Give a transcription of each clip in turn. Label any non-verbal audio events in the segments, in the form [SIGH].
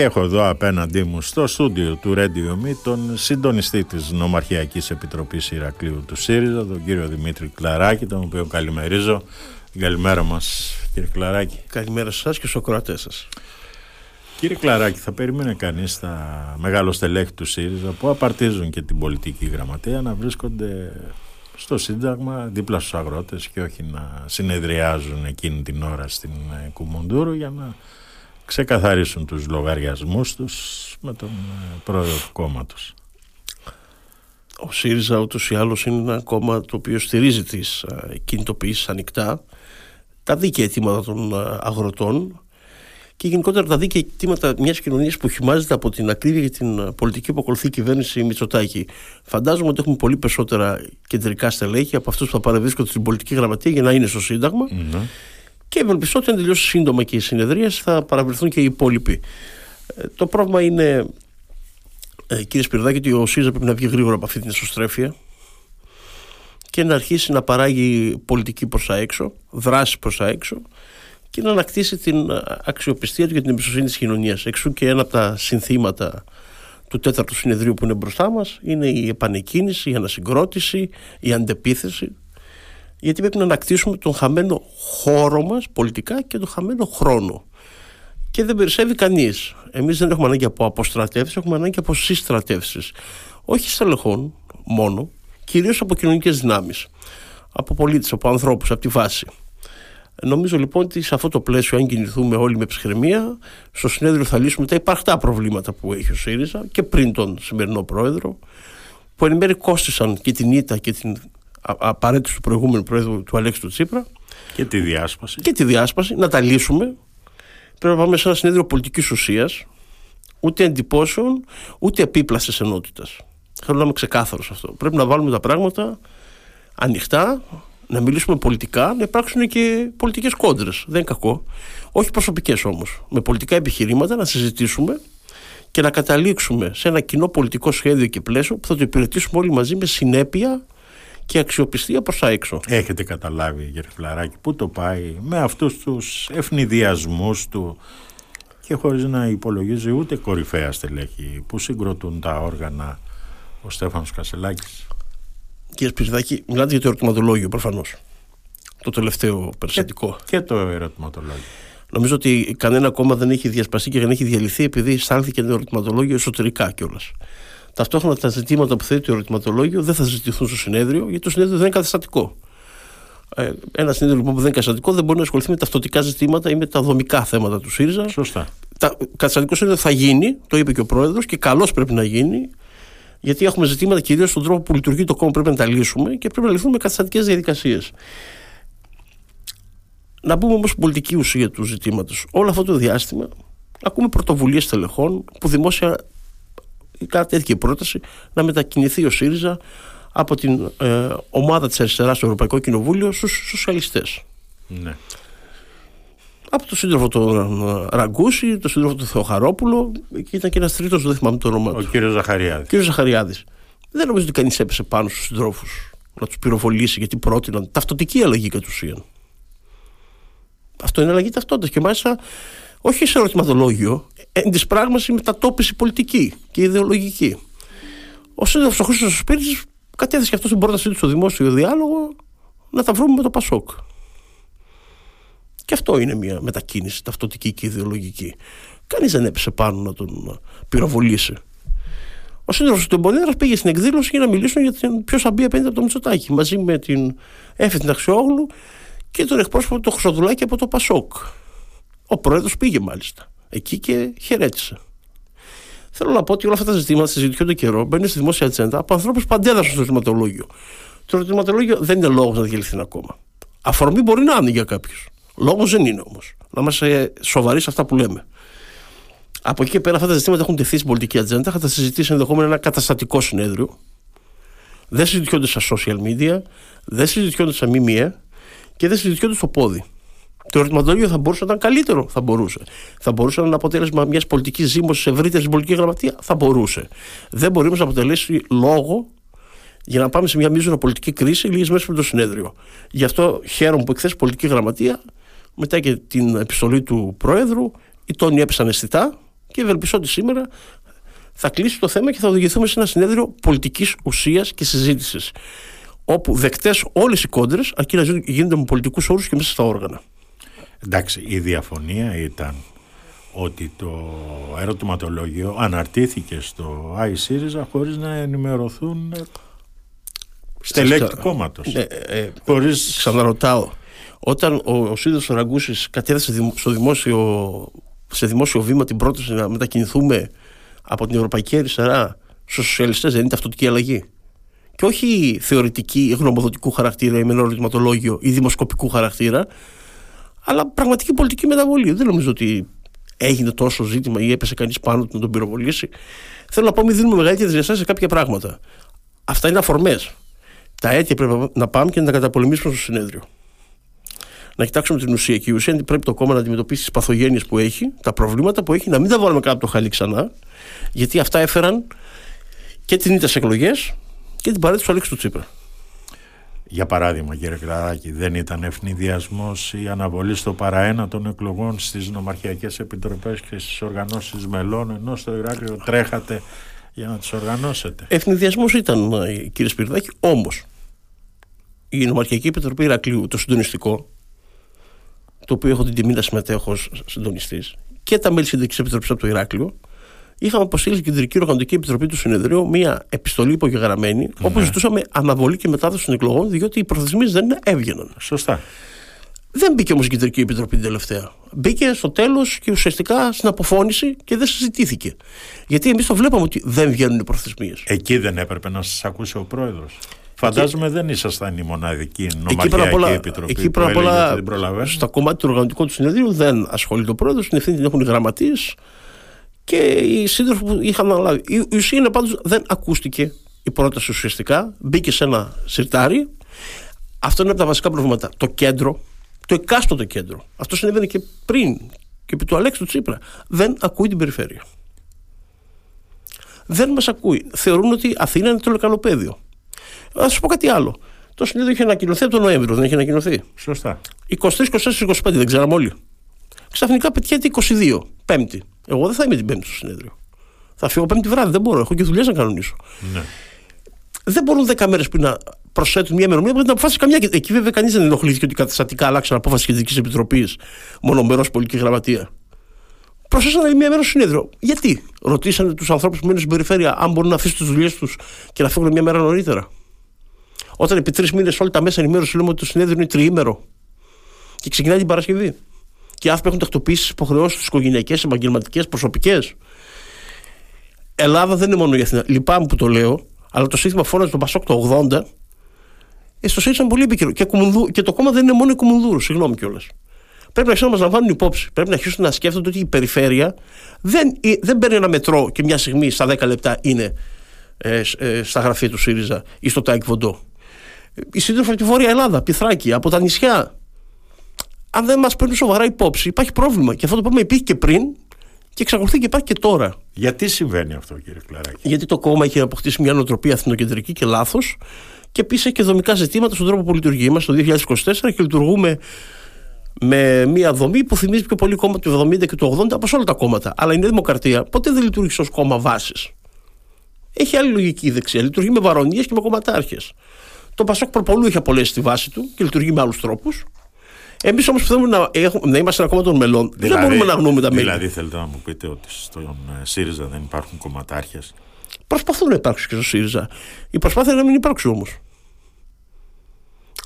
Και έχω εδώ απέναντί μου στο στούντιο του Radio Me τον συντονιστή της Νομαρχιακής Επιτροπής Ηρακλείου του ΣΥΡΙΖΑ, τον κύριο Δημήτρη Κλαράκη, τον οποίο καλημερίζω. Καλημέρα μας κύριε Κλαράκη. Καλημέρα σας και στους ακροατές σας. Κύριε Κλαράκη, θα περίμενε κανείς τα μεγάλο στελέχη του ΣΥΡΙΖΑ που απαρτίζουν και την πολιτική γραμματεία να βρίσκονται στο Σύνταγμα δίπλα στους αγρότες και όχι να συνεδριάζουν εκείνη την ώρα στην Κουμουντούρου για να ξεκαθαρίσουν τους λογαριασμούς τους με τον ε, πρόεδρο του κόμματος. Ο ΣΥΡΙΖΑ ούτως ή άλλως είναι ένα κόμμα το οποίο στηρίζει τις ε, κινητοποιήσεις ανοιχτά, τα δίκαια αιτήματα των ε, αγροτών και γενικότερα τα δίκαια αιτήματα μιας κοινωνίας που χυμάζεται από την ακρίβεια και την πολιτική που ακολουθεί η κυβέρνηση Μητσοτάκη. Φαντάζομαι ότι έχουμε πολύ περισσότερα κεντρικά στελέχη από αυτούς που θα παρευρίσκονται στην πολιτική γραμματεία για να είναι στο Σύνταγμα. Mm-hmm. Και ευελπιστώ ότι αν τελειώσει σύντομα και οι συνεδρίες θα παραβρεθούν και οι υπόλοιποι. Ε, το πρόβλημα είναι, ε, κύριε Σπυρδάκη, ότι ο ΣΥΡΙΖΑ πρέπει να βγει γρήγορα από αυτή την εσωστρέφεια και να αρχίσει να παράγει πολιτική προς τα έξω, δράση προς τα έξω και να ανακτήσει την αξιοπιστία του για την εμπιστοσύνη της κοινωνίας. Εξού και ένα από τα συνθήματα του τέταρτου συνεδρίου που είναι μπροστά μας είναι η επανεκκίνηση, η ανασυγκρότηση, η αντεπίθεση γιατί πρέπει να ανακτήσουμε τον χαμένο χώρο μας πολιτικά και τον χαμένο χρόνο. Και δεν περισσεύει κανείς. Εμείς δεν έχουμε ανάγκη από αποστρατεύσεις, έχουμε ανάγκη από συστρατεύσεις. Όχι στελεχών μόνο, κυρίως από κοινωνικές δυνάμεις. Από πολίτες, από ανθρώπους, από τη βάση. Νομίζω λοιπόν ότι σε αυτό το πλαίσιο, αν κινηθούμε όλοι με ψυχραιμία, στο συνέδριο θα λύσουμε τα υπαρκτά προβλήματα που έχει ο ΣΥΡΙΖΑ και πριν τον σημερινό πρόεδρο, που εν μέρει κόστησαν και την ήττα και την απαραίτητος του προηγούμενου πρόεδρου του Αλέξη του Τσίπρα. Και τη διάσπαση. Και τη διάσπαση, να τα λύσουμε. Πρέπει να πάμε σε ένα συνέδριο πολιτικής ουσίας, ούτε εντυπώσεων, ούτε επίπλασης ενότητας. Θέλω να είμαι ξεκάθαρος αυτό. Πρέπει να βάλουμε τα πράγματα ανοιχτά, να μιλήσουμε πολιτικά, να υπάρξουν και πολιτικές κόντρες. Δεν είναι κακό. Όχι προσωπικές όμως. Με πολιτικά επιχειρήματα να συζητήσουμε και να καταλήξουμε σε ένα κοινό πολιτικό σχέδιο και πλαίσιο που θα το υπηρετήσουμε όλοι μαζί με συνέπεια και αξιοπιστία προς τα έξω. Έχετε καταλάβει κύριε Φλαράκη πού το πάει με αυτούς τους ευνηδιασμούς του και χωρίς να υπολογίζει ούτε κορυφαία στελέχη που συγκροτούν τα όργανα ο Στέφανος Κασελάκης. Κύριε Σπυριδάκη, μιλάτε για το ερωτηματολόγιο προφανώς. Το τελευταίο περιστατικό. Και, και το ερωτηματολόγιο. Νομίζω ότι κανένα κόμμα δεν έχει διασπαστεί και δεν έχει διαλυθεί επειδή στάλθηκε το ερωτηματολόγιο εσωτερικά κιόλας. Ταυτόχρονα τα ζητήματα που θέτει το ερωτηματολόγιο δεν θα συζητηθούν στο συνέδριο, γιατί το συνέδριο δεν είναι καταστατικό. Ε, ένα συνέδριο λοιπόν που δεν είναι καταστατικό δεν μπορεί να ασχοληθεί με ταυτοτικά ζητήματα ή με τα δομικά θέματα του ΣΥΡΙΖΑ. Σωστά. Τα, καταστατικό συνέδριο θα γίνει, το είπε και ο πρόεδρος, και καλώς πρέπει να γίνει, γιατί έχουμε ζητήματα κυρίως στον τρόπο που λειτουργεί το κόμμα πρέπει να τα λύσουμε και πρέπει να λυθούν με καταστατικέ διαδικασίες. Να πούμε όμως πολιτική ουσία του ζητήματος. Όλο αυτό το διάστημα ακούμε πρωτοβουλίες τελεχών που δημόσια κατέθηκε η πρόταση να μετακινηθεί ο ΣΥΡΙΖΑ από την ε, ομάδα της αριστεράς στο Ευρωπαϊκό Κοινοβούλιο στους σοσιαλιστές. Ναι. Από τον σύντροφο του ε, Ραγκούση, τον σύντροφο του Θεοχαρόπουλο και ήταν και ένας τρίτος, δεν θυμάμαι το όνομα του. Ο κύριος Ζαχαριάδης. Κύριος Ζαχαριάδης. Δεν νομίζω ότι κανείς έπεσε πάνω στους συντρόφους να τους πυροβολήσει γιατί πρότειναν ταυτοτική αλλαγή κατ' ουσίαν. Αυτό είναι αλλαγή ταυτότητας και μάλιστα όχι σε ερωτηματολόγιο, εν της πράγμασης μετατόπιση πολιτική και ιδεολογική. Ο σύντροφος ο Χρήστος Σπίρτη κατέθεσε αυτός στην πρότασή του στο δημόσιο διάλογο να τα βρούμε με το Πασόκ. Και αυτό είναι μια μετακίνηση ταυτοτική και ιδεολογική. Κανείς δεν έπεσε πάνω να τον πυροβολήσει. Ο σύντροφος του Εμπονέρα πήγε στην εκδήλωση για να μιλήσουν για την ποιος θα μπει απέναντι από το Μητσοτάκι μαζί με την Έφη την Αξιόγλου και τον εκπρόσωπο του Χρυσοδουλάκη από το Πασόκ. Ο πρόεδρος πήγε μάλιστα εκεί και χαιρέτησε. Θέλω να πω ότι όλα αυτά τα ζητήματα συζητιούνται καιρό, μπαίνουν στη δημόσια ατζέντα από ανθρώπους που αντέδρασαν στο ερωτηματολόγιο. Το ερωτηματολόγιο δεν είναι λόγος να διαλυθεί ακόμα. Αφορμή μπορεί να είναι για κάποιους. Λόγος δεν είναι όμως. Να είμαστε σοβαροί σε αυτά που λέμε. Από εκεί και πέρα αυτά τα ζητήματα έχουν τεθεί στην πολιτική ατζέντα. Θα τα συζητήσει ενδεχόμενα ένα καταστατικό συνέδριο. Δεν συζητιόνται στα social media, δεν συζητιόνται στα ΜΜΕ και δεν συζητιόνται στο πόδι. Το ερωτηματολόγιο θα μπορούσε να ήταν καλύτερο. Θα μπορούσε. Θα μπορούσε να είναι αποτέλεσμα μιας πολιτικής ζήμωσης ευρύτερη στην πολιτική γραμματεία. Θα μπορούσε. Δεν μπορεί να αποτελέσει λόγο για να πάμε σε μια μείζωνα πολιτική κρίση λίγες μέρες πριν το συνέδριο. Γι' αυτό χαίρομαι που εκθέσει πολιτική γραμματεία μετά και την επιστολή του Προέδρου. Οι τόνοι έπεσαν αισθητά Και ευελπιστώ ότι σήμερα θα κλείσει το θέμα και θα οδηγηθούμε σε ένα συνέδριο πολιτικής ουσίας και συζήτησης. Όπου δεκτές όλες οι κόντρες, αρκεί να γίνονται με πολιτικούς όρους και μέσα στα όργανα. Εντάξει, η διαφωνία ήταν ότι το ερωτηματολόγιο αναρτήθηκε στο ΆΙ χωρίς να ενημερωθούν στελέχη του κόμματος. Ε, ε, χωρίς... Ξαναρωτάω, όταν ο, ο Σίδος Ραγκούσης κατέθεσε στο δημόσιο, σε δημόσιο βήμα την πρόταση να μετακινηθούμε από την Ευρωπαϊκή Αριστερά στους σοσιαλιστές δεν είναι ταυτοτική αλλαγή; Και όχι θεωρητική, γνωμοδοτικού χαρακτήρα ή με ένα ερωτηματολόγιο ή δημοσκοπικού χαρακτήρα, αλλά πραγματική πολιτική μεταβολή. Δεν νομίζω ότι έγινε τόσο ζήτημα ή έπεσε κανείς πάνω του να τον πυροβολήσει. Θέλω να πω, μην δίνουμε μεγαλύτερη διαστάσει σε κάποια πράγματα. Αυτά είναι αφορμές. Τα αίτια πρέπει να πάμε και να τα καταπολεμήσουμε στο συνέδριο. Να κοιτάξουμε την ουσία. Και η ουσία είναι πρέπει το κόμμα να αντιμετωπίσει τις παθογένειες που έχει, τα προβλήματα που έχει, να μην τα βάλουμε κάτω από το χαλί ξανά, γιατί αυτά έφεραν και την ήττα εκλογές και την παρέτηση του Αλέξη του Τσίπρα. Για παράδειγμα, κύριε Κλαράκη, δεν ήταν ευνηδιασμός η αναβολή στο παραένα των εκλογών στις νομαρχιακές επιτροπές και στις οργανώσεις μελών, ενώ στο Ηράκλειο τρέχατε για να τις οργανώσετε. Ευνηδιασμός ήταν, ε, κύριε Σπυρδάκη, όμως η Νομαρχιακή Επιτροπή Ηρακλείου, το συντονιστικό, το οποίο έχω την τιμή να συμμετέχω ως συντονιστής, και τα μέλη της Επιτροπής από το Ηράκλειο, είχαμε αποστείλει στην Κεντρική Οργανωτική Επιτροπή του Συνεδρίου μία επιστολή υπογεγραμμένη, ναι. όπου ζητούσαμε αναβολή και μετάδοση των εκλογών, διότι οι προθεσμίες δεν έβγαιναν. Σωστά. Δεν μπήκε όμως η Κεντρική Επιτροπή την τελευταία. Μπήκε στο τέλος και ουσιαστικά στην αποφώνηση και δεν συζητήθηκε. Γιατί εμείς το βλέπαμε ότι δεν βγαίνουν οι προθεσμίες. Εκεί δεν έπρεπε να σας ακούσει ο πρόεδρος. Φαντάζομαι δεν ήσασταν η μοναδική νομαρχιακή όλα, επιτροπή εκεί που έλεγε την προλαβαίνει. Στο κομμάτι του οργανωτικού του συνεδρίου δεν ασχολείται ο πρόεδρος, την ευθύνη την έχουν οι γραμματείς και οι σύντροφοι που είχαν αναλάβει. Η ουσία είναι πάντως δεν ακούστηκε η πρόταση ουσιαστικά, μπήκε σε ένα σιρτάρι. Αυτό είναι από τα βασικά προβλήματα. Το κέντρο, το εκάστοτε κέντρο. Αυτό συνέβαινε και πριν και επί του Αλέξη του Τσίπρα. Δεν ακούει την περιφέρεια. Δεν μας ακούει. Θεωρούν ότι Αθήνα είναι το λεκανοπέδιο. Α σα πω κάτι άλλο. Το συνέδριο είχε ανακοινωθεί από τον Νοέμβριο, δεν είχε ανακοινωθεί. Σωστά. 23, 24, 25, δεν ξέραμε όλοι. Ξαφνικά πετυχαίνει 22, Πέμπτη. Εγώ δεν θα είμαι την Πέμπτη στο συνέδριο. Θα φύγω Πέμπτη βράδυ, δεν μπορώ. Έχω και δουλειές να κανονίσω. Ναι. Δεν μπορούν 10 μέρες πριν να προσθέτουν μια ημερομηνία που δεν αποφάσισε καμιά. Εκεί βέβαια κανείς δεν ενοχλήθηκε ότι καταστατικά άλλαξαν απόφαση Κεντρική Επιτροπής μονομερός πολιτική γραμματεία. Προσθέσαν μια μέρα στο συνέδριο. Γιατί; Ρωτήσανε τους ανθρώπους που μένουν στην περιφέρεια αν μπορούν να αφήσουν τις δουλειές τους και να φύγουν μια μέρα νωρίτερα. Όταν επί τρεις μήνες όλα τα μέσα ενημέρωσης λέμε ότι το συνέδριο είναι τριήμερο και ξεκινάει την Παρασκευή και άνθρωποι έχουν τακτοποιήσει υποχρεώσεις τους οικογενειακές, επαγγελματικές, προσωπικές. Ελλάδα δεν είναι μόνο η Αθήνα. Λυπάμαι που το λέω, αλλά το σύστημα φώναζε τον Πασόκ το 80. Ε, στο ΣΥΡΙΖΑ είναι πολύ επίκαιρο. Και, και το κόμμα δεν είναι μόνο η Κουμουνδούρους, συγγνώμη κιόλας. Πρέπει να αρχίσουν να μας λαμβάνουν υπόψη. Πρέπει να αρχίσουν να σκέφτονται ότι η περιφέρεια δεν, δεν παίρνει ένα μετρό και μια στιγμή στα 10 λεπτά είναι ε, ε, στα γραφεία του ΣΥΡΙΖΑ ή στο ΤΑΙΚ Βοντό. Η σύντροφοι από τη Βόρεια Ελλάδα, Πυθράκη, από τα νησιά, αν δεν μας παίρνουν σοβαρά υπόψη, υπάρχει πρόβλημα. Και αυτό το πρόβλημα υπήρχε και πριν και εξακολουθεί και υπάρχει και τώρα. Γιατί συμβαίνει αυτό, κύριε Κλαράκη; Γιατί το κόμμα έχει αποκτήσει μια νοοτροπία εθνοκεντρική και λάθος και επίσης έχει και δομικά ζητήματα στον τρόπο που λειτουργεί. Είμαστε το 2024 και λειτουργούμε με μια δομή που θυμίζει πιο πολύ κόμμα του 70 και του 80 από όλα τα κόμματα. Αλλά η Νέα Δημοκρατία ποτέ δεν λειτουργείς ως κόμμα βάσης. Έχει άλλη λογική η δεξιά. Λειτουργεί με βαρονίες και με κομματάρχες. Το Πασόκ προπολού έχει απολέσει τη βάση του και λειτουργεί με άλλους τρόπους. Εμείς όμως που θέλουμε να, έχουμε, να είμαστε ένα κόμμα των μελών, δηλαδή, δεν μπορούμε να γνωρούμε τα μέλη. Δηλαδή, θέλετε να μου πείτε ότι στον ε, ΣΥΡΙΖΑ δεν υπάρχουν κομματάρχες; Προσπαθούν να υπάρξουν και στο ΣΥΡΙΖΑ. Η προσπάθεια είναι να μην υπάρξουν όμως.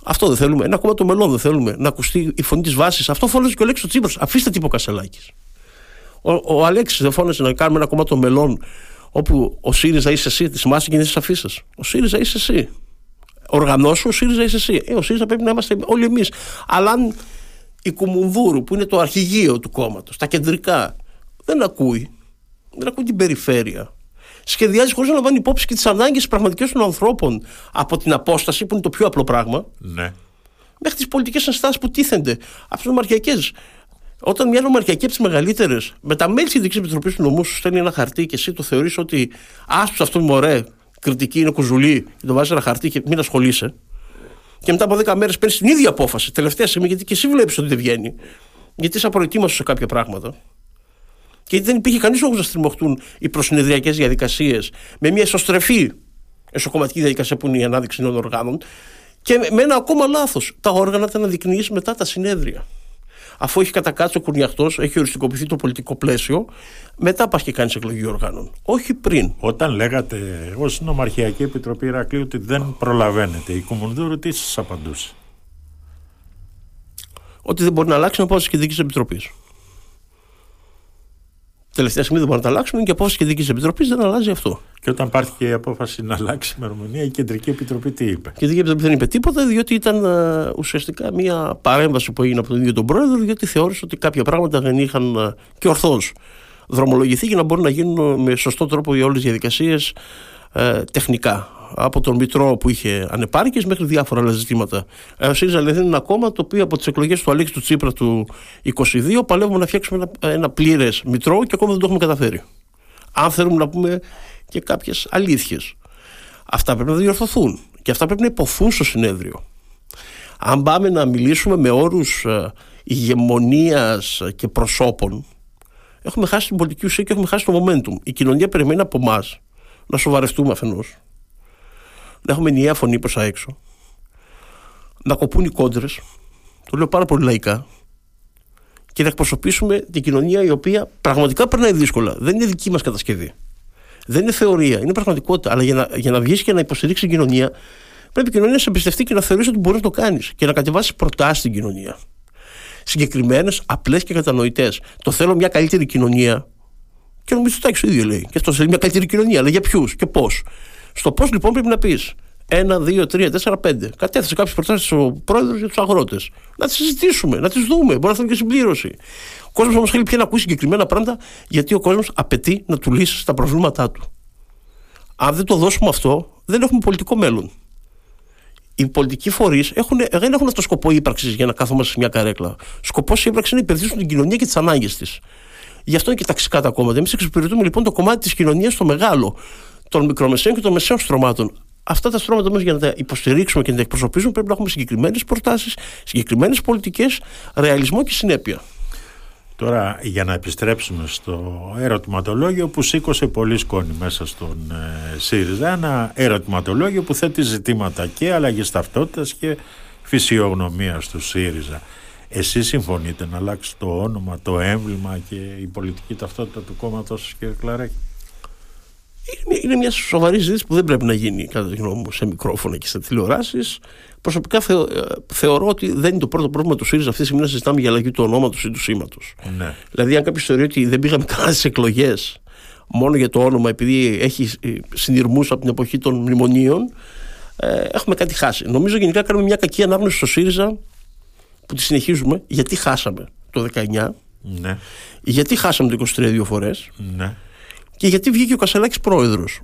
Αυτό δεν θέλουμε. Ένα κόμμα των μελών δεν θέλουμε. Να ακουστεί η φωνή της βάσης. Αυτό φώναζε και ο Αλέξης Τσίπρας. Αφήστε τύπο Κασελάκης. Ο, ο Αλέξης δεν φώναζε να κάνουμε ένα κόμμα των μελών όπου ο ΣΥΡΙΖΑ είσαι εσύ. Τη θυμάσαι και είναι αφήσει. Ο ΣΥΡΙΖΑ είσαι εσύ οργανώσου, ο ΣΥΡΙΖΑ είσαι εσύ. Ε, ο ΣΥΡΙΖΑ πρέπει να είμαστε όλοι εμείς. Αλλά αν η Κουμουνδούρου, που είναι το αρχηγείο του κόμματος, τα κεντρικά, δεν ακούει, δεν ακούει την περιφέρεια. Σχεδιάζει χωρίς να λαμβάνει υπόψη και τις ανάγκες πραγματικές των ανθρώπων από την απόσταση, που είναι το πιο απλό πράγμα, ναι. μέχρι τις πολιτικές ενστάσεις που τίθενται από τις νομαρχιακές. Όταν μια νομαρχιακή από τις μεγαλύτερες, με τα μέλη της Ειδικής Επιτροπής του νομού σου στέλνει ένα χαρτί και εσύ το θεωρείς ότι άσπρος αυτό μωρέ, κριτική είναι κουζουλή και το βάζεις ένα χαρτί και μην ασχολείσαι. Και μετά από 10 μέρες παίρνεις την ίδια απόφαση, τελευταία στιγμή, γιατί και εσύ βλέπεις ότι δεν βγαίνει. Γιατί είσαι απροετοίμαστο σε κάποια πράγματα. Και δεν υπήρχε κανείς λόγος να στριμωχτούν οι προσυνεδριακές διαδικασίες με μια εσωστρεφή εσωκομματική διαδικασία που είναι η ανάδειξη νέων οργάνων. Και με ένα ακόμα λάθος. Τα όργανα τα αναδεικνύει μετά τα συνέδρια. Αφού έχει κατακάτσει ο κουρνιαχτό, έχει οριστικοποιηθεί το πολιτικό πλαίσιο, μετά πας και κάνεις εκλογή οργάνων. Όχι πριν. Όταν λέγατε ω Νομαρχιακή Επιτροπή Ηρακλείου ότι δεν προλαβαίνετε, η Κουμουνδούρου τι σας απαντούσε; Ότι δεν μπορεί να αλλάξει την απόφαση της Κεντρική Επιτροπής. Τελευταία στιγμή δεν μπορεί να τα αλλάξουν και η απόφαση τη Κεντρικής Επιτροπής δεν αλλάζει αυτό. Και όταν πάρθηκε η απόφαση να αλλάξει η ημερομηνία, η Κεντρική Επιτροπή τι είπε; Η Κεντρική Επιτροπή δεν είπε τίποτα, διότι ήταν uh, ουσιαστικά μια παρέμβαση που έγινε από τον ίδιο τον πρόεδρο, διότι θεώρησε ότι κάποια πράγματα δεν είχαν uh, και ορθώς δρομολογηθεί για να μπορούν να γίνουν με σωστό τρόπο για όλες τι διαδικασίες uh, τεχνικά από τον Μητρό που είχε ανεπάρκειες μέχρι διάφορα άλλα ζητήματα. Ε, ο ΣΥΡΙΖΑ δηλαδή είναι ένα κόμμα το οποίο από τις εκλογές του Αλέξη του Τσίπρα του 22 παλεύουμε να φτιάξουμε ένα, ένα πλήρες Μητρό και ακόμα δεν το έχουμε καταφέρει. Αν θέλουμε να πούμε και κάποιες αλήθειες. Αυτά πρέπει να διορθωθούν και αυτά πρέπει να υποθούν στο συνέδριο. Αν πάμε να μιλήσουμε με όρους ε, ηγεμονίας και προσώπων, έχουμε χάσει την πολιτική ουσία και έχουμε χάσει το momentum. Η κοινωνία περιμένει από εμά να σοβαρευτούμε αφενός, να έχουμε ενιαία φωνή προς έξω, να κοπούν οι κόντρες, το λέω πάρα πολύ λαϊκά, και να εκπροσωπήσουμε την κοινωνία η οποία πραγματικά περνάει δύσκολα. Δεν είναι δική μας κατασκευή. Δεν είναι θεωρία, είναι πραγματικότητα. Αλλά για να, για να βγεις και να υποστηρίξεις την κοινωνία, πρέπει η κοινωνία να σε εμπιστευτεί και να θεωρήσει ότι μπορείς να το κάνεις και να κατεβάσεις προτάσεις στην κοινωνία. Συγκεκριμένες, απλές και κατανοητές. Το θέλω μια καλύτερη κοινωνία. Και νομίζω ότι το ίδιο λέει. Και αυτό θέλει μια καλύτερη κοινωνία. Αλλά για ποιους και πώς. Στο πώς λοιπόν πρέπει να πεις. Ένα, δύο, τρία, τέσσερα, πέντε. Κατέθεσε κάποιες προτάσεις ο πρόεδρος για τους αγρότες. Να τις συζητήσουμε, να τις δούμε. Μπορεί να θέλει και συμπλήρωση. Ο κόσμος όμως θέλει πια να ακούσει συγκεκριμένα πράγματα, γιατί ο κόσμος απαιτεί να του λύσει τα προβλήματά του. Αν δεν το δώσουμε αυτό, δεν έχουμε πολιτικό μέλλον. Οι πολιτικοί φορείς δεν έχουν αυτό σκοπό ύπαρξης για να κάθομαστε σε μια καρέκλα. Σκοπός ύπαρξης είναι να υπηρετήσουν την κοινωνία και τις ανάγκες της. Γι' αυτό είναι και ταξικά τα κόμματα. Εμείς εξυπηρετούμε λοιπόν το κομμάτι της κοινωνίας στο μεγάλο των μικρομεσαίων και των μεσαίων στρωμάτων. Αυτά τα στρώματα όμω για να τα υποστηρίξουμε και να τα εκπροσωπήσουμε πρέπει να έχουμε συγκεκριμένες προτάσεις, συγκεκριμένες πολιτικές, ρεαλισμό και συνέπεια. Τώρα για να επιστρέψουμε στο ερωτηματολόγιο που σήκωσε πολύ σκόνη μέσα στον ε, ΣΥΡΙΖΑ ένα ερωτηματολόγιο που θέτει ζητήματα και αλλαγής ταυτότητας και φυσιογνωμίας του ΣΥΡΙΖΑ. Εσείς συμφωνείτε να αλλάξει το όνομα, το έμβλημα και η πολιτική ταυτότητα του κόμματος κύριε Κλαράκη; Είναι μια σοβαρή συζήτηση που δεν πρέπει να γίνει κατά τη γνώμη μου σε μικρόφωνα και σε τηλεοράσεις. Προσωπικά ε, θεωρώ ότι δεν είναι το πρώτο πρόβλημα του ΣΥΡΙΖΑ αυτή τη στιγμή να συζητάμε για αλλαγή του ονόματος ή του σήματος. Ναι. Δηλαδή, αν κάποιος θεωρεί ότι δεν πήγαμε καλά στις εκλογές μόνο για το όνομα, επειδή έχει ε, συνειρμούς από την εποχή των μνημονίων, ε, έχουμε κάτι χάσει. Νομίζω γενικά κάνουμε μια κακή ανάγνωση στο ΣΥΡΙΖΑ που τη συνεχίζουμε γιατί χάσαμε το 19. Ναι. Γιατί χάσαμε το 23 δύο φορές; Ναι και γιατί βγήκε ο Κασελάκης πρόεδρος.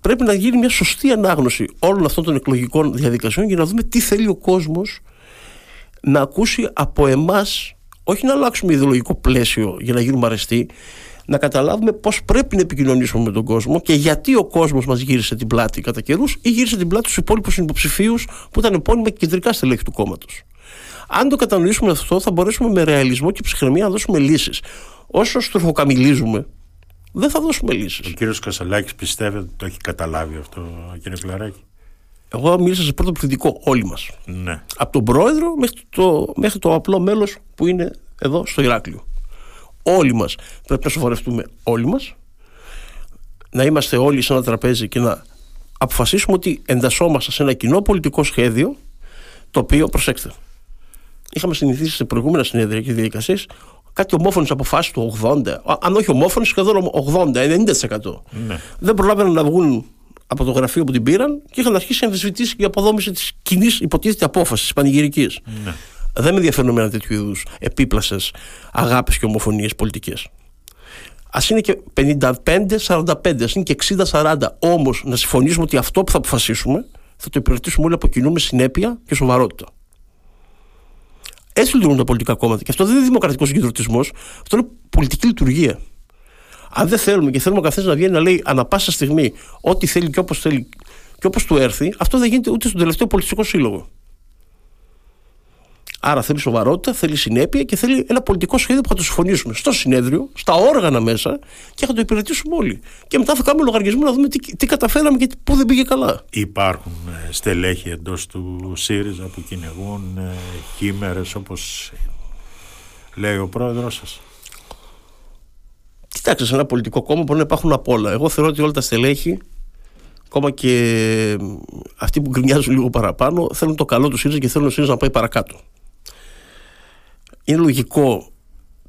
Πρέπει να γίνει μια σωστή ανάγνωση όλων αυτών των εκλογικών διαδικασιών για να δούμε τι θέλει ο κόσμος να ακούσει από εμάς όχι να αλλάξουμε ιδεολογικό πλαίσιο για να γίνουμε αρεστοί, να καταλάβουμε πώς πρέπει να επικοινωνήσουμε με τον κόσμο και γιατί ο κόσμος μας γύρισε την πλάτη κατά καιρούς ή γύρισε την πλάτη στους υπόλοιπους υποψηφίου που ήταν επώνυμα και κεντρικά στελέχη του κόμματος. Αν το κατανοήσουμε αυτό, θα μπορέσουμε με ρεαλισμό και ψυχραιμία να δώσουμε λύσεις όσο στροφοκαμιλίζουμε, δεν θα δώσουμε λύσεις. Ο κύριος Κασαλάκη πιστεύει ότι το έχει καταλάβει αυτό, κύριε Κλαράκη; Εγώ μίλησα σε πρώτο πληθυντικό, όλοι μας. Ναι. Από τον πρόεδρο μέχρι το, μέχρι το απλό μέλος που είναι εδώ στο Ηράκλειο. Όλοι μας πρέπει να σοβαρευτούμε όλοι μας, να είμαστε όλοι σε ένα τραπέζι και να αποφασίσουμε ότι εντασσόμαστε σε ένα κοινό πολιτικό σχέδιο το οποίο, προσέξτε, είχαμε συνηθίσει σε προηγούμενα συνέδρια και διαδικασίες κάτι ομόφωνε αποφάσει του 80, αν όχι ομόφωνε, σχεδόν 80, 90%. Ναι. Δεν προλάβαιναν να βγουν από το γραφείο που την πήραν και είχαν αρχίσει να αμφισβητήσει η αποδόμηση της κοινής υποτίθεται απόφασης, της πανηγυρικής. Ναι. Δεν με ενδιαφέρουν με ένα τέτοιου είδους επίπλασες αγάπη και ομοφωνίες πολιτικές. Α είναι και 55-45, ας είναι και 60-40. Όμως να συμφωνήσουμε ότι αυτό που θα αποφασίσουμε θα το υπηρετήσουμε όλοι από κοινού με συνέπεια και σοβαρότητα. Έτσι λειτουργούν τα πολιτικά κόμματα. Και αυτό δεν είναι δημοκρατικός συγκεντρωτισμός, αυτό είναι πολιτική λειτουργία. Αν δεν θέλουμε και θέλουμε ο καθένας να βγαίνει να λέει ανα πάσα στιγμή ό,τι θέλει και όπως θέλει και όπως του έρθει, αυτό δεν γίνεται ούτε στον τελευταίο πολιτιστικό σύλλογο. Άρα θέλει σοβαρότητα, θέλει συνέπεια και θέλει ένα πολιτικό σχέδιο που θα το συμφωνήσουμε στο συνέδριο, στα όργανα μέσα και θα το υπηρετήσουμε όλοι. Και μετά θα κάνουμε λογαριασμό να δούμε τι, τι καταφέραμε και πού δεν πήγε καλά. Υπάρχουν ε, στελέχη εντός του ΣΥΡΙΖΑ που κυνηγούν ε, χήμερες όπως λέει ο πρόεδρος σας. Κοιτάξτε, σε ένα πολιτικό κόμμα μπορεί να υπάρχουν απ' όλα. Εγώ θεωρώ ότι όλα τα στελέχη, ακόμα και αυτοί που γκρινιάζουν λίγο παραπάνω, θέλουν το καλό του ΣΥΡΙΖΑ και θέλουν ο ΣΥΡΙΖΑ να πάει παρακάτω είναι λογικό.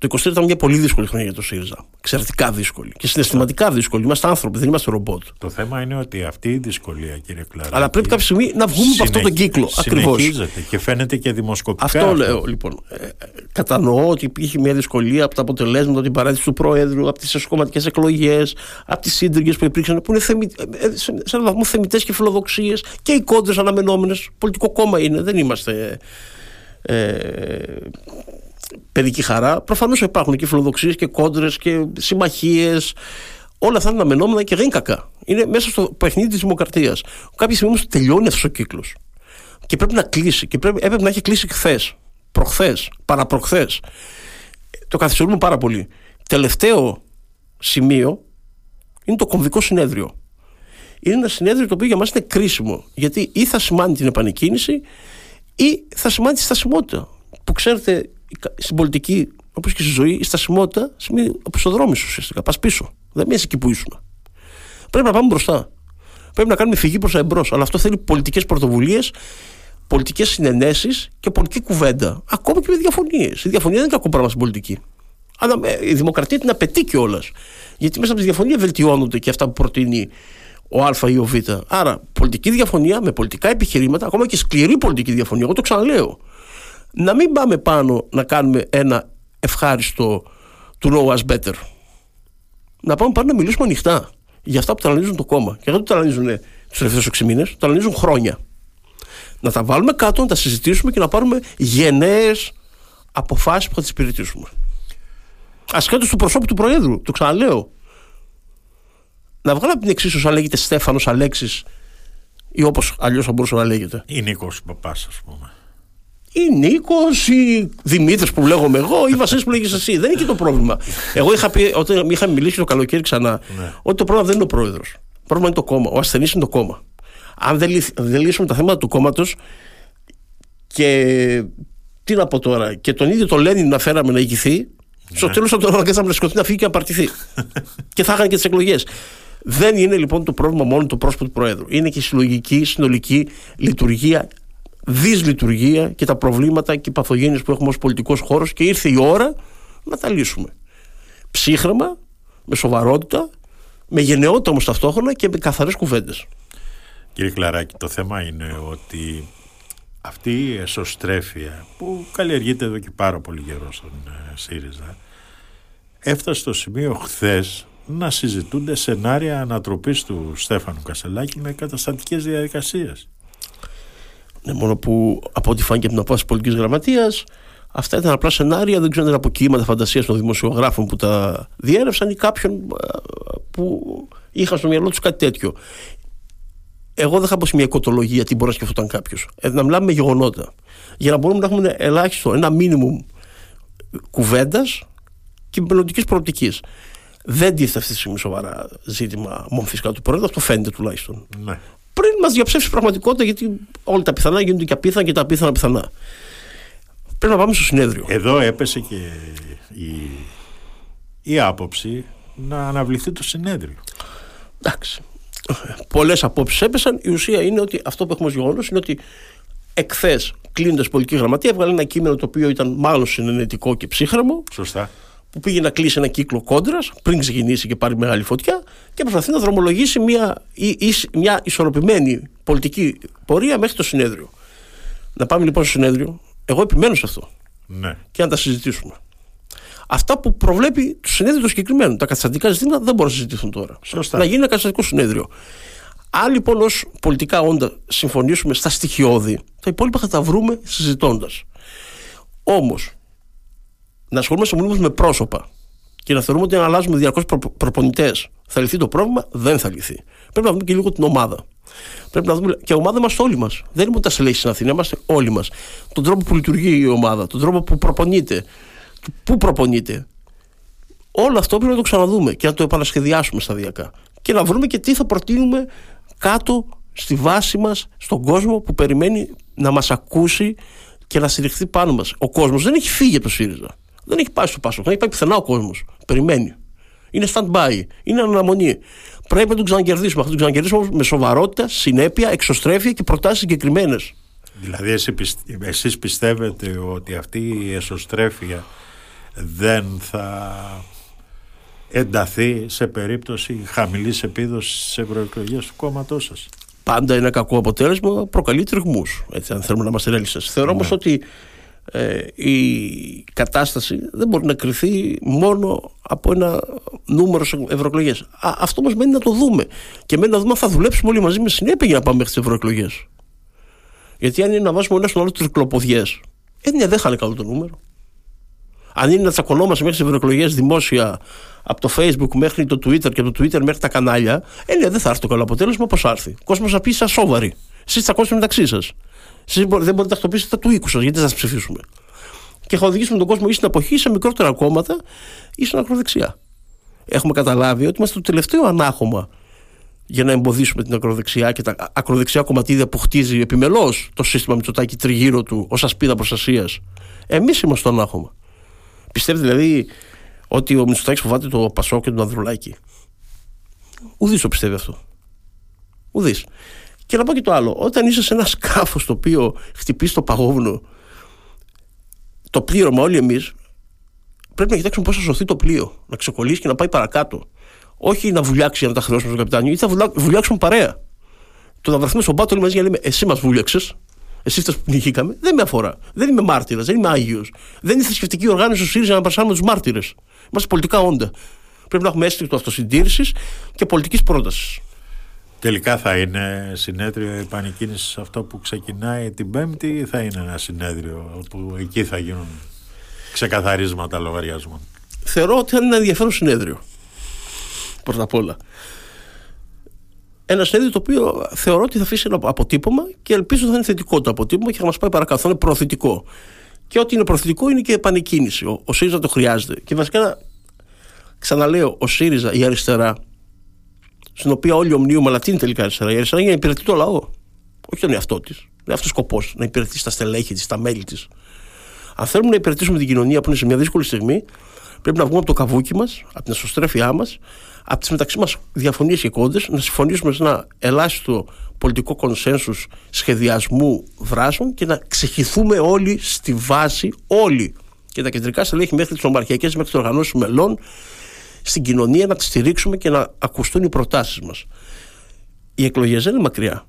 Το 23 ήταν μια πολύ δύσκολη χρονιά για το ΣΥΡΙΖΑ. Εξαιρετικά δύσκολη. Και συναισθηματικά δύσκολη. Είμαστε άνθρωποι, δεν είμαστε ρομπότ. Το θέμα είναι ότι αυτή η δυσκολία, κύριε Κλάρα. Αλλά πρέπει κάποια στιγμή να βγούμε από αυτόν τον κύκλο. Ακριβώς. Συνεχίζεται και φαίνεται και δημοσκοπικά. Αυτό, αυτό. λέω λοιπόν. Ε, κατανοώ ότι υπήρχε μια δυσκολία από τα αποτελέσματα, από την παράδειση του Προέδρου, από τις εσωκομματικές εκλογές, από τις σύντριγγε που υπήρξαν, που είναι θεμι, ε, σε έναν βαθμό θεμητές και φιλοδοξίες και οι κόντρε αναμενόμενες. Πολιτικό κόμμα είναι, δεν είμαστε. Ε, παιδική χαρά. Προφανώς υπάρχουν και φιλοδοξίες και κόντρες και συμμαχίες. Όλα αυτά είναι αναμενόμενα και δεν είναι κακά. Είναι μέσα στο παιχνίδι της δημοκρατίας. Κάποια στιγμή όμως τελειώνει αυτός ο κύκλος. Και πρέπει να κλείσει. Και πρέπει, έπρεπε να έχει κλείσει χθες, προχθές, παραπροχθές. Το καθυστερούμε πάρα πολύ. Τελευταίο σημείο είναι το κομβικό συνέδριο. Είναι ένα συνέδριο το οποίο για μας είναι κρίσιμο. Γιατί ή θα σημάνει την επανεκκίνηση ή θα σημάνει τη στασιμότητα. Που ξέρετε, στην πολιτική, όπως και στη ζωή, η στασιμότητα σημαίνει οπισθοδρόμηση ουσιαστικά. Πας πίσω. Δεν μοιάζει εκεί που ήσουν. Πρέπει να πάμε μπροστά. Πρέπει να κάνουμε φυγή προς τα εμπρός. Αλλά αυτό θέλει πολιτικές πρωτοβουλίες, πολιτικές συνενέσεις και πολιτική κουβέντα. Ακόμα και με διαφωνίες. Η διαφωνία δεν είναι κακό πράγμα στην πολιτική. Αλλά ε, η δημοκρατία την απαιτεί κιόλας. Γιατί μέσα από τη διαφωνία βελτιώνονται και αυτά που προτείνει ο Α ή ο Β. Άρα, πολιτική διαφωνία με πολιτικά επιχειρήματα, ακόμα και σκληρή πολιτική διαφωνία. Εγώ το ξαναλέω να μην πάμε πάνω να κάνουμε ένα ευχάριστο του know us better. Να πάμε πάνω να μιλήσουμε ανοιχτά για αυτά που ταλανίζουν το κόμμα. Και δεν το ταλανίζουν τους τελευταίους 6 μήνες, το ταλανίζουν χρόνια. Να τα βάλουμε κάτω, να τα συζητήσουμε και να πάρουμε γενναίες αποφάσεις που θα τις υπηρετήσουμε. Ασχέτω του προσώπου του Προέδρου, το ξαναλέω. Να βγάλω από την εξίσωση αν λέγεται Στέφανος Αλέξης ή όπως αλλιώς θα μπορούσε να λέγεται. Ή Νίκος Παπάς, ας πούμε ή Νίκος ή Δημήτρης που λέγομαι εγώ ή Βασίλης που λέγεις εσύ. Δεν είναι και το πρόβλημα. Εγώ είχα πει, όταν είχαμε μιλήσει το καλοκαίρι ξανά, ναι. ότι το πρόβλημα δεν είναι ο πρόεδρος. Το πρόβλημα είναι το κόμμα. Ο ασθενής είναι το κόμμα. Αν δεν, δεν λύσουμε τα θέματα του κόμματος και τι να πω τώρα, και τον ίδιο τον Λένιν να φέραμε να ηγηθεί, ναι. στο τέλος θα τον αναγκάσαμε να σκοτεινεί να φύγει και να παρτιθεί. [LAUGHS] και θα είχαν και τις εκλογές. Δεν είναι λοιπόν το πρόβλημα μόνο του πρόσωπου του Προέδρου. Είναι και η συλλογική, συνολική λειτουργία δυσλειτουργία και τα προβλήματα και οι παθογένειες που έχουμε ως πολιτικός χώρος και ήρθε η ώρα να τα λύσουμε. Ψύχραμα, με σοβαρότητα, με γενναιότητα όμως ταυτόχρονα και με καθαρές κουβέντες. Κύριε Κλαράκη, το θέμα είναι ότι αυτή η εσωστρέφεια που καλλιεργείται εδώ και πάρα πολύ καιρό στον ε, ΣΥΡΙΖΑ έφτασε στο σημείο χθες να συζητούνται σενάρια ανατροπής του Στέφανου Κασελάκη με καταστατικές διαδικασίες. Ναι, μόνο που από ό,τι φάνηκε από την απόφαση πολιτικής γραμματείας, αυτά ήταν απλά σενάρια, δεν ξέρω αν ήταν από κύματα φαντασίας των δημοσιογράφων που τα διέρευσαν ή κάποιον που είχαν στο μυαλό τους κάτι τέτοιο. Εγώ δεν θα πω σε μια οικοτολογία τι μπορεί να σκεφτόταν κάποιος. Ε, να μιλάμε με γεγονότα. Για να μπορούμε να έχουμε ελάχιστο, ένα μήνυμο κουβέντας και μελλοντικής προοπτικής. Δεν τίθεται αυτή τη στιγμή σοβαρά ζήτημα μορφής του πρόεδρου, αυτό φαίνεται τουλάχιστον. Ναι πριν μας διαψεύσει πραγματικότητα, γιατί όλα τα πιθανά γίνονται και απίθανα και τα απίθανα πιθανά. Πρέπει να πάμε στο συνέδριο. Εδώ έπεσε και η, η άποψη να αναβληθεί το συνέδριο. Εντάξει. Πολλές απόψεις έπεσαν. Η ουσία είναι ότι αυτό που έχουμε ως γεγονός είναι ότι εκθέ κλείνοντας πολιτική γραμματεία έβγαλε ένα κείμενο το οποίο ήταν μάλλον συνενετικό και ψύχραμο. Σωστά που πήγε να κλείσει ένα κύκλο κόντρας πριν ξεκινήσει και πάρει μεγάλη φωτιά και προσπαθεί να δρομολογήσει μια, μια ισορροπημένη πολιτική πορεία μέχρι το συνέδριο. Να πάμε λοιπόν στο συνέδριο. Εγώ επιμένω σε αυτό. Ναι. Και να τα συζητήσουμε. Αυτά που προβλέπει το συνέδριο το συγκεκριμένο. Τα καταστατικά ζητήματα δεν μπορούν να συζητηθούν τώρα. Σωστά. Να γίνει ένα καταστατικό συνέδριο. Αν λοιπόν ως πολιτικά όντα συμφωνήσουμε στα στοιχειώδη, τα υπόλοιπα θα τα βρούμε συζητώντας. Όμως, να ασχολούμαστε μόνο με πρόσωπα και να θεωρούμε ότι αν αλλάζουμε διαρκώς προ, προπονητές θα λυθεί το πρόβλημα, δεν θα λυθεί. Πρέπει να δούμε και λίγο την ομάδα. Πρέπει να δούμε. Και η ομάδα είμαστε όλοι μας. Δεν είμαστε τα στελέχη στην Αθήνα, είμαστε όλοι μας. Τον τρόπο που λειτουργεί η ομάδα, τον τρόπο που προπονείται, πού προπονείται. Όλο αυτό πρέπει να το ξαναδούμε και να το επανασχεδιάσουμε σταδιακά. Και να βρούμε και τι θα προτείνουμε κάτω στη βάση μας, στον κόσμο που περιμένει να μας ακούσει και να στηριχθεί πάνω μας. Ο κόσμος δεν έχει φύγει από το ΣΥΡΙΖΑ. Δεν έχει πάει στο Πάσο. Δεν έχει πάει πουθενά ο κόσμος. Περιμένει. Είναι stand-by. Είναι αναμονή. Πρέπει να τον ξανακερδίσουμε. Θα τον ξανακερδίσουμε με σοβαρότητα, συνέπεια, εξωστρέφεια και προτάσεις συγκεκριμένες. Δηλαδή, εσείς πιστεύετε ότι αυτή η εσωστρέφεια δεν θα ενταθεί σε περίπτωση χαμηλής επίδοσης στις ευρωεκλογές του κόμματός σας; Πάντα ένα κακό αποτέλεσμα προκαλεί τριγμούς, έτσι, αν θέλουμε να είμαστε ρεαλιστές. Θεωρώ όμως ναι. ότι ε, η κατάσταση δεν μπορεί να κρυθεί μόνο από ένα νούμερο σε ευρωεκλογές. Αυτό μας μένει να το δούμε. Και μένει να δούμε αν θα δουλέψουμε όλοι μαζί με συνέπεια για να πάμε μέχρι τι ευρωεκλογές. Γιατί αν είναι να βάζουμε ένα στον άλλο τρικλοποδιέ, ε, δεν χάνε καλό το νούμερο. Αν είναι να τσακωνόμαστε μέχρι τις ευρωεκλογές δημόσια από το Facebook μέχρι το Twitter και από το Twitter μέχρι τα κανάλια, ε, δεν θα έρθει το καλό αποτέλεσμα. Πώς έρθει. Ο κόσμος θα πει σας σόβαροι. Εσείς τσακώσετε μεταξύ σας. Εσείς δεν μπορείτε να τακτοποιήσετε τα του οίκους σας, γιατί θα σας ψηφίσουμε. Και θα οδηγήσουμε τον κόσμο ή στην αποχή, σε μικρότερα κόμματα ή στην ακροδεξιά. Έχουμε καταλάβει ότι είμαστε το τελευταίο ανάχωμα για να εμποδίσουμε την ακροδεξιά και τα ακροδεξιά κομματίδια που χτίζει επιμελώς το σύστημα Μητσοτάκη τριγύρω του ως ασπίδα προστασίας. Εμείς είμαστε το ανάχωμα. Πιστεύετε δηλαδή ότι ο Μητσοτάκης φοβάται το Πασό και τον Ανδρουλάκη; Ουδής το πιστεύει αυτό. Ουδής. Και να πω και το άλλο. Όταν είσαι σε ένα σκάφος το οποίο χτυπήσει το παγόβουνο, το πλήρωμα όλοι εμείς, πρέπει να κοιτάξουμε πώς θα σωθεί το πλοίο. Να ξεκολλήσει και να πάει παρακάτω. Όχι να βουλιάξει για να τα χρεώσουμε στον καπιτάνιο, ή θα βουλιάξουμε παρέα. Το να βρεθούμε στον πάτο όλοι μαζί για να λέμε Εσύ μας βούλιαξες, εσύ που πνιγήκαμε, δεν με αφορά. Δεν είμαι μάρτυρας, δεν είμαι άγιος. Δεν είναι θρησκευτική οργάνωση ο ΣΥΡΙΖΑ να παρασάνουμε τους μάρτυρες. Είμαστε πολιτικά όντα. Πρέπει να έχουμε αίσθητο αυτοσυντήρησης και πολιτικής πρότασης. Τελικά θα είναι συνέδριο επανεκκίνησης αυτό που ξεκινάει την Πέμπτη ή θα είναι ένα συνέδριο όπου εκεί θα γίνουν ξεκαθαρίσματα λογαριασμών; Θεωρώ ότι θα είναι ένα ενδιαφέρον συνέδριο. Πρώτα απ' όλα. Ένα συνέδριο το οποίο θεωρώ ότι θα αφήσει ένα αποτύπωμα και ελπίζω θα είναι θετικό το αποτύπωμα και θα μας πάει παρακάτω. Θα είναι προωθητικό. Και ό,τι είναι προωθητικό είναι και επανεκκίνηση. Ο, ο ΣΥΡΙΖΑ το χρειάζεται. Και βασικά, ξαναλέω, ο ΣΥΡΙΖΑ, η αριστερά, στην οποία όλοι ομνίουμε, αλλά τι είναι τελικά αριστερά. Η αριστερά είναι να υπηρετεί το λαό. Όχι τον εαυτό της. Δεν είναι αυτός ο σκοπός, να υπηρετήσει τα στελέχη της, τα μέλη της. Αν θέλουμε να υπηρετήσουμε την κοινωνία που είναι σε μια δύσκολη στιγμή, πρέπει να βγούμε από το καβούκι μας, από την εσωστρέφειά μας, από τις μεταξύ μας διαφωνίες και κόντες, να συμφωνήσουμε σε ένα ελάχιστο πολιτικό κονσένσους σχεδιασμού δράσεων και να ξεχυθούμε όλοι στη βάση, όλοι. Και τα κεντρικά στελέχη μέχρι τις ομαρχιακές, μέχρι τι οργανώσει μελών, στην κοινωνία να τη στηρίξουμε και να ακουστούν οι προτάσεις μας. Οι εκλογές δεν είναι μακριά.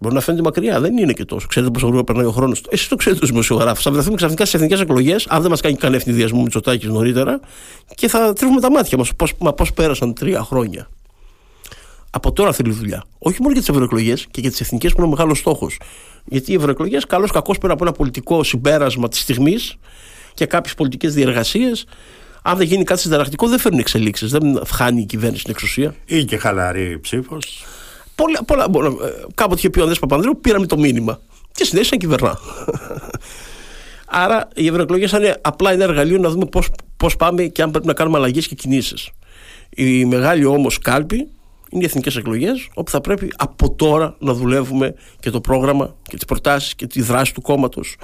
Μπορεί να φαίνεται μακριά, δεν είναι και τόσο. Ξέρετε πόσο γρήγορα περνάει ο χρόνος. Εσείς το ξέρετε, τους δημοσιογράφους. Θα βρεθούμε ξαφνικά στι εθνικές εκλογές, αν δεν μας κάνει κανένα ευνηδιασμό Μητσοτάκης νωρίτερα, και θα τρίβουμε τα μάτια μας. Πώς πώς πέρασαν τρία χρόνια. Από τώρα θέλει δουλειά. Όχι μόνο για τις ευρωεκλογές και για τις εθνικές που είναι ο μεγάλος στόχος. Γιατί οι ευρωεκλογές, καλώς κακό πέρα από ένα πολιτικό συμπέρασμα της στιγμής και κάποιες πολιτικές διεργασίες, αν δεν γίνει κάτι συνταρακτικό, δεν φέρνουν εξελίξεις. Δεν χάνει η κυβέρνηση στην εξουσία. Ή και χαλαρή ψήφος. Πολλά, πολλά, κάποτε είχε πει ο Ανδρέας Παπανδρέου, πήραμε το μήνυμα. Και συνέχισε να κυβερνά. [LAUGHS] Άρα οι ευρωεκλογές θα είναι απλά ένα εργαλείο να δούμε πώς πάμε και αν πρέπει να κάνουμε αλλαγές και κινήσεις. Η μεγάλη όμως κάλπη είναι οι εθνικές εκλογές, όπου θα πρέπει από τώρα να δουλεύουμε και το πρόγραμμα και τις προτάσεις και τη δράση του κόμματος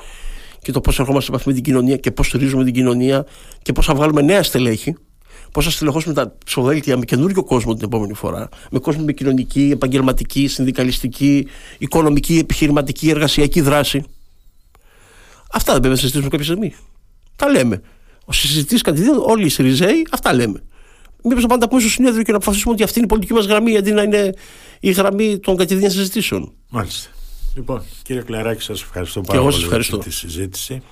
και το πώς ερχόμαστε σε επαφή με την κοινωνία και πώς στηρίζουμε την κοινωνία και πώς θα βγάλουμε νέα στελέχη. Πώς θα στελεχώσουμε τα ψηφοδέλτια με καινούριο κόσμο την επόμενη φορά. Με κόσμο με κοινωνική, επαγγελματική, συνδικαλιστική, οικονομική, επιχειρηματική, εργασιακή δράση. Αυτά δεν πρέπει να συζητήσουμε κάποια στιγμή. Τα λέμε. Ο συζητητής κατηδίαν, όλοι οι Σιριζέοι, αυτά λέμε. Μήπως να πάντα πούμε στο συνέδριο και να αποφασίσουμε ότι αυτή είναι η πολιτική μας γραμμή, αντί να είναι η γραμμή των κατηδίαν συζητήσεων. Μάλιστα. Λοιπόν, κύριε Κλαράκη, σας ευχαριστώ πάρα πολύ για τη συζήτηση.